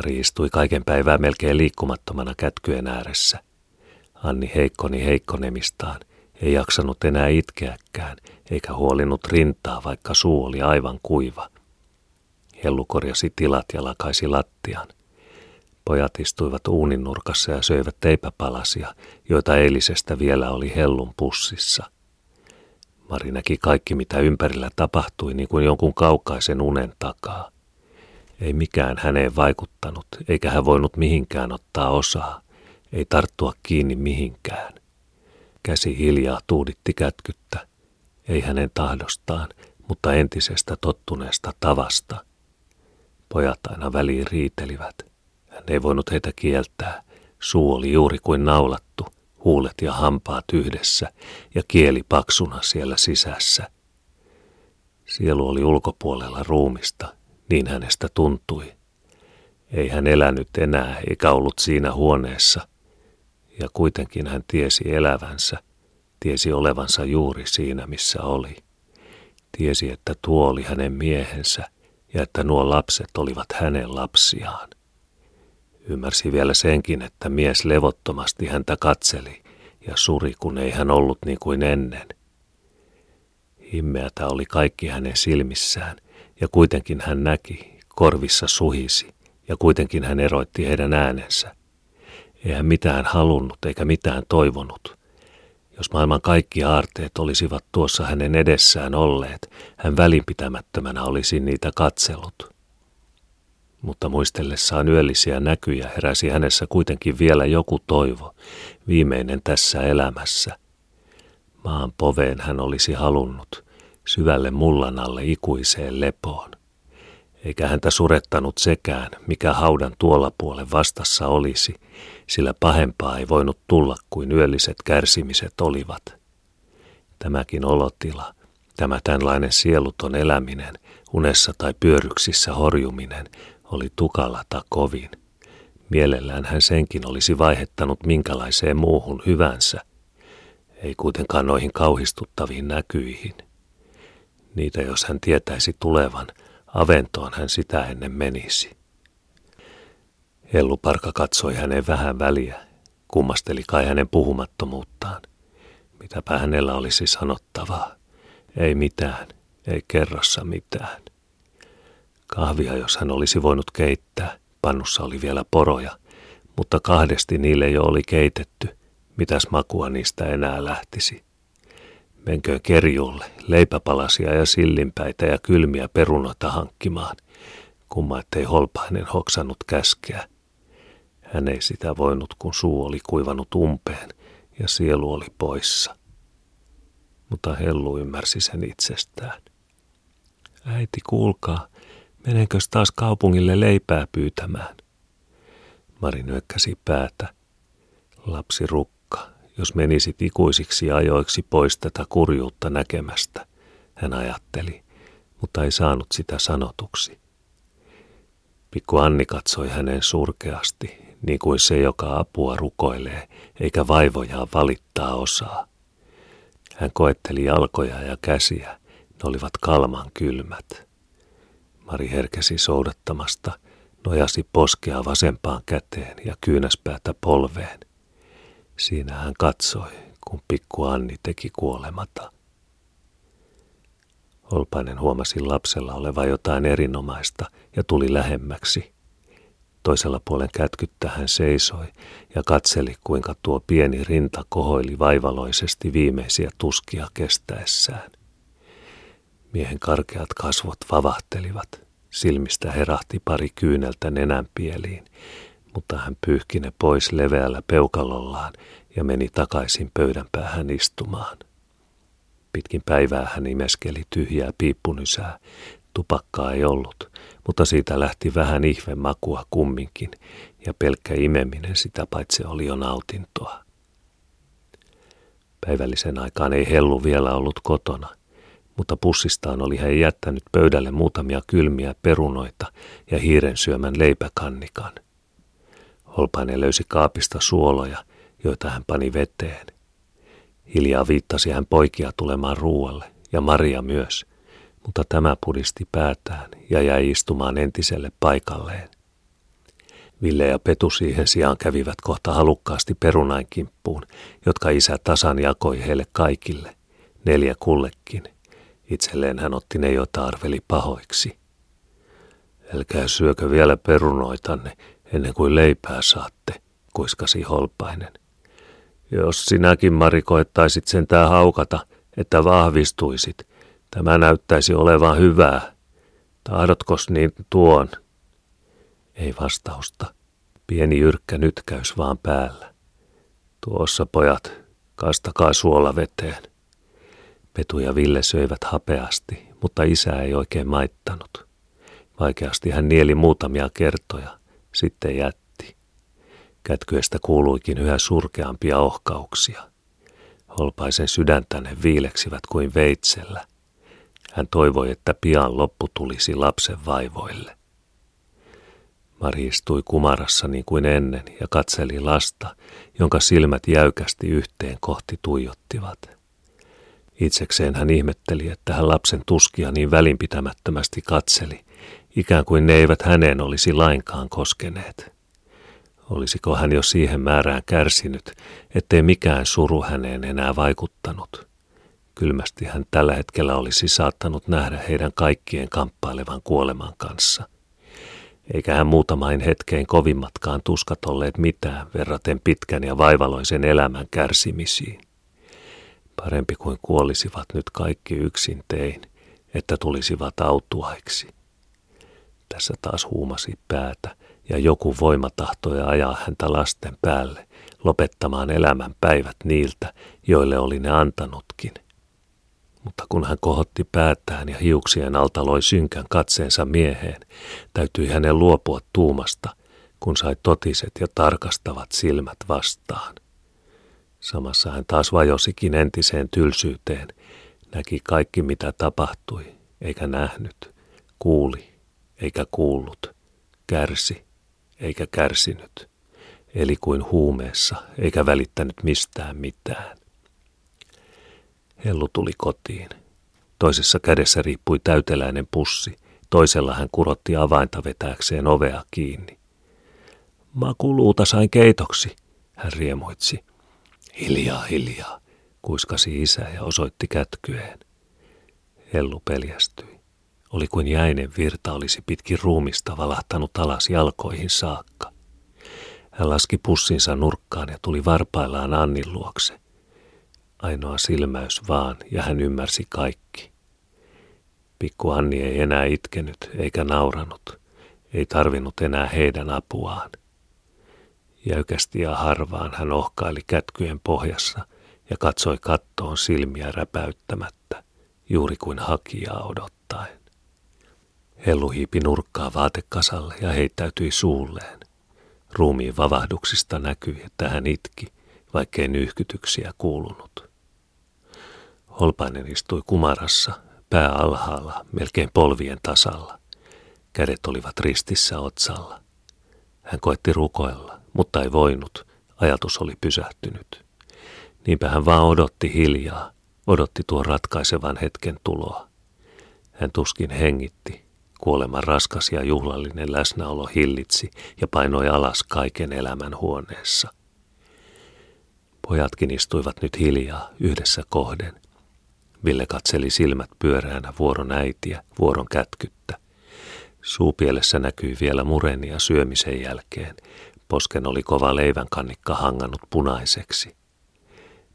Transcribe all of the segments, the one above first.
Mari istui kaiken päivää melkein liikkumattomana kätkyen ääressä. Anni heikkoni heikkonemistaan, ei jaksanut enää itkeäkään, eikä huolinut rintaa, vaikka suu oli aivan kuiva. Hellu korjasi tilat ja lakaisi lattian. Pojat istuivat uunin nurkassa ja söivät teipäpalasia, joita eilisestä vielä oli Hellun pussissa. Mari näki kaikki, mitä ympärillä tapahtui, niin kuin jonkun kaukaisen unen takaa. Ei mikään häneen vaikuttanut, eikä hän voinut mihinkään ottaa osaa, ei tarttua kiinni mihinkään. Käsi hiljaa tuuditti kätkyttä, ei hänen tahdostaan, mutta entisestä tottuneesta tavasta. Pojat aina väliin riitelivät. Hän ei voinut heitä kieltää. Suu oli juuri kuin naulattu, huulet ja hampaat yhdessä ja kieli paksuna siellä sisässä. Sielu oli ulkopuolella ruumista, niin hänestä tuntui. Ei hän elänyt enää eikä ollut siinä huoneessa, ja kuitenkin hän tiesi elävänsä, tiesi olevansa juuri siinä, missä oli. Tiesi, että tuo oli hänen miehensä ja että nuo lapset olivat hänen lapsiaan. Ymmärsi vielä senkin, että mies levottomasti häntä katseli ja suri, kun ei hän ollut niin kuin ennen. Himmeätä oli kaikki hänen silmissään, ja kuitenkin hän näki, korvissa suhisi, ja kuitenkin hän eroitti heidän äänensä. Ei hän mitään halunnut eikä mitään toivonut. Jos maailman kaikki aarteet olisivat tuossa hänen edessään olleet, hän välinpitämättömänä olisi niitä katsellut. Mutta muistellessaan yöllisiä näkyjä heräsi hänessä kuitenkin vielä joku toivo, viimeinen tässä elämässä. Maan poveen hän olisi halunnut, syvälle mullan alle ikuiseen lepoon eikä häntä surettanut sekään, mikä haudan tuolla puolen vastassa olisi, sillä pahempaa ei voinut tulla kuin yölliset kärsimiset olivat. Tämäkin olotila, tämä tämänlainen sieluton eläminen, unessa tai pyöryksissä horjuminen, oli tukalata kovin. Mielellään hän senkin olisi vaihettanut minkälaiseen muuhun hyvänsä, ei kuitenkaan noihin kauhistuttaviin näkyihin. Niitä jos hän tietäisi tulevan – Aventoon hän sitä ennen menisi. Helluparka katsoi hänen vähän väliä, kummasteli kai hänen puhumattomuuttaan. Mitäpä hänellä olisi sanottavaa. Ei mitään, ei kerrassa mitään. Kahvia, jos hän olisi voinut keittää, pannussa oli vielä poroja, mutta kahdesti niille jo oli keitetty, mitäs makua niistä enää lähtisi. Menkö kerjuulle, leipäpalasia ja sillinpäitä ja kylmiä perunoita hankkimaan. Kumma ettei Holpainen hoksannut käskeä. Hän ei sitä voinut, kun suu oli kuivanut umpeen ja sielu oli poissa. Mutta Hellu ymmärsi sen itsestään. Äiti, kuulkaa, menenkö taas kaupungille leipää pyytämään? Mari nyökkäsi päätä. Lapsi rukka jos menisit ikuisiksi ajoiksi pois tätä kurjuutta näkemästä, hän ajatteli, mutta ei saanut sitä sanotuksi. Pikku Anni katsoi hänen surkeasti, niin kuin se, joka apua rukoilee, eikä vaivojaan valittaa osaa. Hän koetteli jalkoja ja käsiä, ne olivat kalman kylmät. Mari herkesi soudattamasta, nojasi poskea vasempaan käteen ja kyynäspäätä polveen. Siinä hän katsoi, kun pikku Anni teki kuolemata. Olpainen huomasi lapsella oleva jotain erinomaista ja tuli lähemmäksi. Toisella puolen kätkyttä hän seisoi ja katseli, kuinka tuo pieni rinta kohoili vaivaloisesti viimeisiä tuskia kestäessään. Miehen karkeat kasvot vavahtelivat. Silmistä herahti pari kyyneltä nenänpieliin mutta hän pyyhki ne pois leveällä peukalollaan ja meni takaisin pöydän päähän istumaan. Pitkin päivää hän imeskeli tyhjää piippunysää. Tupakkaa ei ollut, mutta siitä lähti vähän ihve makua kumminkin, ja pelkkä imeminen sitä paitsi oli jo nautintoa. Päivällisen aikaan ei Hellu vielä ollut kotona, mutta pussistaan oli hän jättänyt pöydälle muutamia kylmiä perunoita ja hiiren syömän leipäkannikan – Holpainen löysi kaapista suoloja, joita hän pani veteen. Hiljaa viittasi hän poikia tulemaan ruualle, ja Maria myös, mutta tämä pudisti päätään ja jäi istumaan entiselle paikalleen. Ville ja Petu siihen sijaan kävivät kohta halukkaasti perunain kimppuun, jotka isä tasan jakoi heille kaikille, neljä kullekin. Itselleen hän otti ne, joita arveli pahoiksi. Älkää syökö vielä perunoitanne ennen kuin leipää saatte, kuiskasi Holpainen. Jos sinäkin, Mari, koettaisit sentään haukata, että vahvistuisit, tämä näyttäisi olevan hyvää. Tahdotkos niin tuon? Ei vastausta. Pieni jyrkkä nytkäys vaan päällä. Tuossa pojat, kastakaa suola veteen. Petu ja Ville söivät hapeasti, mutta isä ei oikein maittanut. Vaikeasti hän nieli muutamia kertoja, sitten jätti. Kätkyestä kuuluikin yhä surkeampia ohkauksia. Holpaisen sydäntä ne viileksivät kuin veitsellä. Hän toivoi, että pian loppu tulisi lapsen vaivoille. Mari istui kumarassa niin kuin ennen ja katseli lasta, jonka silmät jäykästi yhteen kohti tuijottivat. Itsekseen hän ihmetteli, että hän lapsen tuskia niin välinpitämättömästi katseli, ikään kuin ne eivät häneen olisi lainkaan koskeneet. Olisiko hän jo siihen määrään kärsinyt, ettei mikään suru häneen enää vaikuttanut? Kylmästi hän tällä hetkellä olisi saattanut nähdä heidän kaikkien kamppailevan kuoleman kanssa. Eikä hän muutamain hetkeen kovimmatkaan tuskat olleet mitään verraten pitkän ja vaivaloisen elämän kärsimisiin. Parempi kuin kuolisivat nyt kaikki yksin tein, että tulisivat autuaiksi. Tässä taas huumasi päätä, ja joku voima tahtoi ajaa häntä lasten päälle, lopettamaan elämän päivät niiltä, joille oli ne antanutkin. Mutta kun hän kohotti päätään ja hiuksien alta loi synkän katseensa mieheen, täytyi hänen luopua tuumasta, kun sai totiset ja tarkastavat silmät vastaan. Samassa hän taas vajosikin entiseen tylsyyteen, näki kaikki mitä tapahtui, eikä nähnyt, kuuli, eikä kuullut, kärsi, eikä kärsinyt, eli kuin huumeessa, eikä välittänyt mistään mitään. Hellu tuli kotiin. Toisessa kädessä riippui täyteläinen pussi, toisella hän kurotti avainta vetääkseen ovea kiinni. Makuluuta sain keitoksi, hän riemoitsi. Hiljaa, hiljaa, kuiskasi isä ja osoitti kätkyeen. Hellu peljästyi. Oli kuin jäinen virta olisi pitkin ruumista valahtanut alas jalkoihin saakka. Hän laski pussinsa nurkkaan ja tuli varpaillaan Annin luokse. Ainoa silmäys vaan, ja hän ymmärsi kaikki. Pikku Anni ei enää itkenyt eikä nauranut. Ei tarvinnut enää heidän apuaan. Jäykästi ja harvaan hän ohkaili kätkyjen pohjassa ja katsoi kattoon silmiä räpäyttämättä, juuri kuin hakijaa odottaen. Hellu hiipi nurkkaa vaatekasalle ja heittäytyi suulleen. Ruumiin vavahduksista näkyi, että hän itki, vaikkei nyhkytyksiä kuulunut. Holpainen istui kumarassa, pää alhaalla, melkein polvien tasalla. Kädet olivat ristissä otsalla. Hän koetti rukoilla, mutta ei voinut. Ajatus oli pysähtynyt. Niinpä hän vaan odotti hiljaa, odotti tuon ratkaisevan hetken tuloa. Hän tuskin hengitti. Kuoleman raskas ja juhlallinen läsnäolo hillitsi ja painoi alas kaiken elämän huoneessa. Pojatkin istuivat nyt hiljaa yhdessä kohden. Ville katseli silmät pyöräänä vuoron äitiä, vuoron kätkyttä. Suupielessä näkyi vielä murenia syömisen jälkeen. Posken oli kova leivänkannikka hangannut punaiseksi.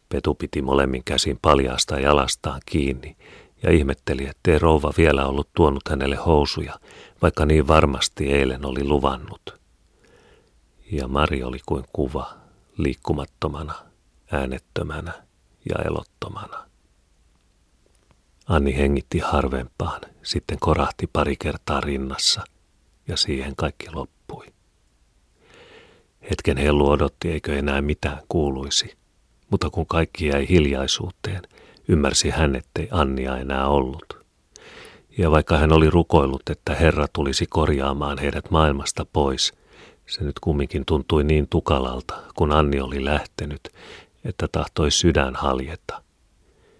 Petu piti molemmin käsin paljaasta jalastaan kiinni ja ihmetteli, ettei rouva vielä ollut tuonut hänelle housuja, vaikka niin varmasti eilen oli luvannut. Ja Mari oli kuin kuva, liikkumattomana, äänettömänä ja elottomana. Anni hengitti harvempaan, sitten korahti pari kertaa rinnassa, ja siihen kaikki loppui. Hetken Hellu odotti, eikö enää mitään kuuluisi, mutta kun kaikki jäi hiljaisuuteen, ymmärsi hän, ettei Annia enää ollut. Ja vaikka hän oli rukoillut, että Herra tulisi korjaamaan heidät maailmasta pois, se nyt kumminkin tuntui niin tukalalta, kun Anni oli lähtenyt, että tahtoi sydän haljeta.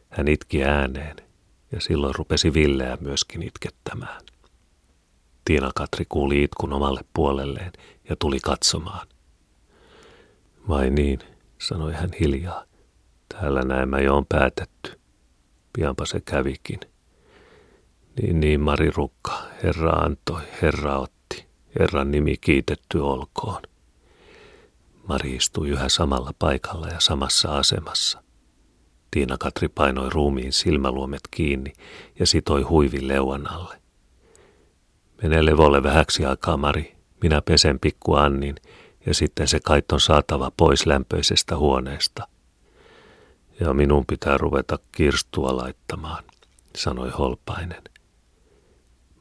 Hän itki ääneen, ja silloin rupesi Villeä myöskin itkettämään. Tiina-Katri kuuli itkun omalle puolelleen ja tuli katsomaan. Vai niin, sanoi hän hiljaa. Täällä näemmä jo on päätetty. Pianpa se kävikin. Niin, niin, Mari Rukka, Herra antoi, Herra otti. Herran nimi kiitetty olkoon. Mari istui yhä samalla paikalla ja samassa asemassa. Tiina-Katri painoi ruumiin silmäluomet kiinni ja sitoi huivin leuan alle. Mene levolle vähäksi aikaa, Mari. Minä pesen pikku Annin ja sitten se kait on saatava pois lämpöisestä huoneesta. Ja minun pitää ruveta kirstua laittamaan, sanoi Holpainen.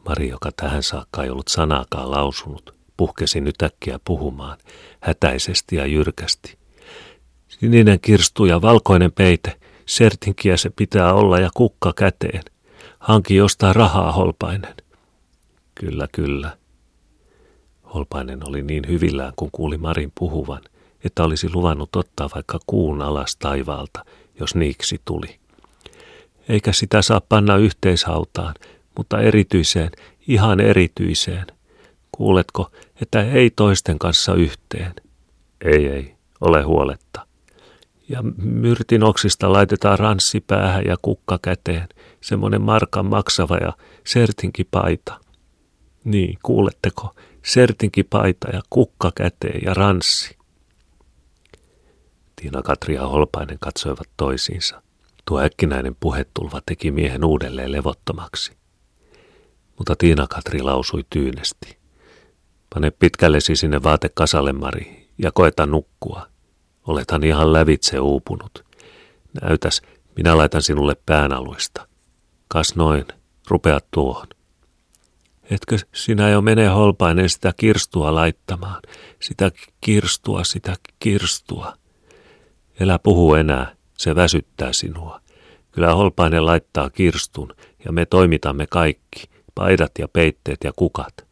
Mari, joka tähän saakka ei ollut sanaakaan lausunut, puhkesi nyt äkkiä puhumaan, hätäisesti ja jyrkästi. Sininen kirstu ja valkoinen peite, sertinkiä se pitää olla ja kukka käteen. Hanki jostain rahaa, Holpainen. Kyllä, kyllä. Holpainen oli niin hyvillään, kun kuuli Marin puhuvan, että olisi luvannut ottaa vaikka kuun alas taivaalta, jos niiksi tuli. Eikä sitä saa panna yhteishautaan, mutta erityiseen, ihan erityiseen. Kuuletko, että ei toisten kanssa yhteen? Ei, ei, ole huoletta. Ja myrtin oksista laitetaan ranssi päähän ja kukka käteen, semmoinen markan maksava ja sertinki paita. Niin, kuuletteko, sertinki paita ja kukka käteen ja ranssi. Tiina-Katri Holpainen katsoivat toisiinsa. Tuo äkkinäinen puhetulva teki miehen uudelleen levottomaksi. Mutta Tiina-Katri lausui tyynesti. Pane pitkällesi sinne vaatekasalle, Mari, ja koeta nukkua. Olethan ihan lävitse uupunut. Näytäs, minä laitan sinulle päänaluista. Kas noin, rupea tuohon. Etkö sinä jo mene holpainen sitä kirstua laittamaan? Sitä kirstua, sitä kirstua. Elä puhu enää, se väsyttää sinua. Kyllä holpainen laittaa kirstun ja me toimitamme kaikki, paidat ja peitteet ja kukat.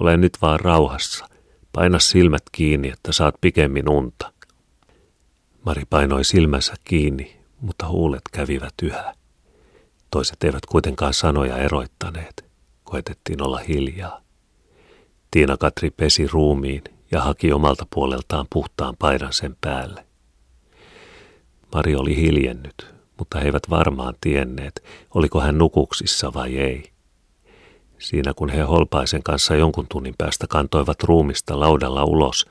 Ole nyt vaan rauhassa. Paina silmät kiinni, että saat pikemmin unta. Mari painoi silmänsä kiinni, mutta huulet kävivät yhä. Toiset eivät kuitenkaan sanoja eroittaneet. Koetettiin olla hiljaa. Tiina-Katri pesi ruumiin ja haki omalta puoleltaan puhtaan paidan sen päälle. Mari oli hiljennyt, mutta he eivät varmaan tienneet, oliko hän nukuksissa vai ei. Siinä kun he Holpaisen kanssa jonkun tunnin päästä kantoivat ruumista laudalla ulos,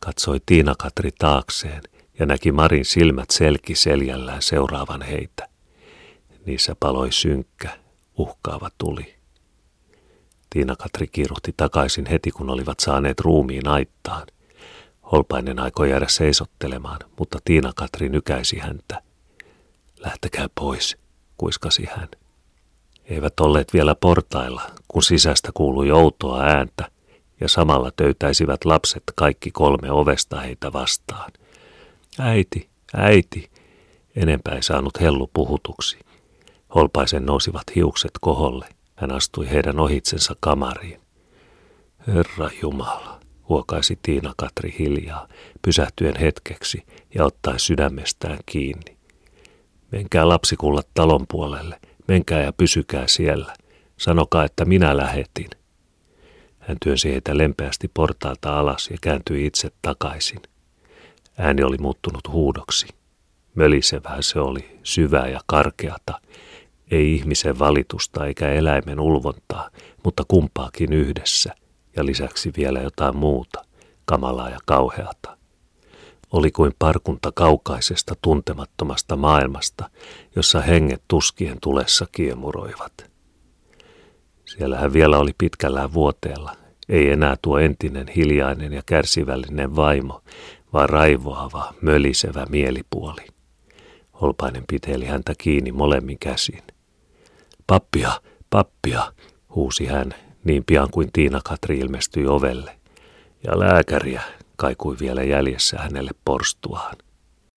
katsoi Tiina-Katri taakseen ja näki Marin silmät selki seljällään seuraavan heitä. Niissä paloi synkkä, uhkaava tuli. Tiina-Katri kiiruhti takaisin heti, kun olivat saaneet ruumiin aittaan. Holpainen aikoi jäädä seisottelemaan, mutta Tiina-Katri nykäisi häntä. Lähtekää pois, kuiskasi hän. Eivät olleet vielä portailla, kun sisästä kuului outoa ääntä, ja samalla töytäisivät lapset kaikki kolme ovesta heitä vastaan. Äiti, äiti, enempää ei saanut hellu puhutuksi. Holpaisen nousivat hiukset koholle. Hän astui heidän ohitsensa kamariin. Herra Jumala, huokaisi Tiina Katri hiljaa, pysähtyen hetkeksi ja ottaen sydämestään kiinni. Menkää lapsikullat talon puolelle, menkää ja pysykää siellä. Sanokaa, että minä lähetin. Hän työnsi heitä lempeästi portaalta alas ja kääntyi itse takaisin. Ääni oli muuttunut huudoksi. Mölisevää se oli, syvää ja karkeata, ei ihmisen valitusta eikä eläimen ulvontaa, mutta kumpaakin yhdessä ja lisäksi vielä jotain muuta, kamalaa ja kauheata. Oli kuin parkunta kaukaisesta tuntemattomasta maailmasta, jossa henget tuskien tulessa kiemuroivat. Siellä hän vielä oli pitkällään vuoteella, ei enää tuo entinen hiljainen ja kärsivällinen vaimo, vaan raivoava, mölisevä mielipuoli. Holpainen piteli häntä kiinni molemmin käsin. Pappia, pappia, huusi hän niin pian kuin Tiina-Katri ilmestyi ovelle. Ja lääkäriä, kaikui vielä jäljessä hänelle porstuaan.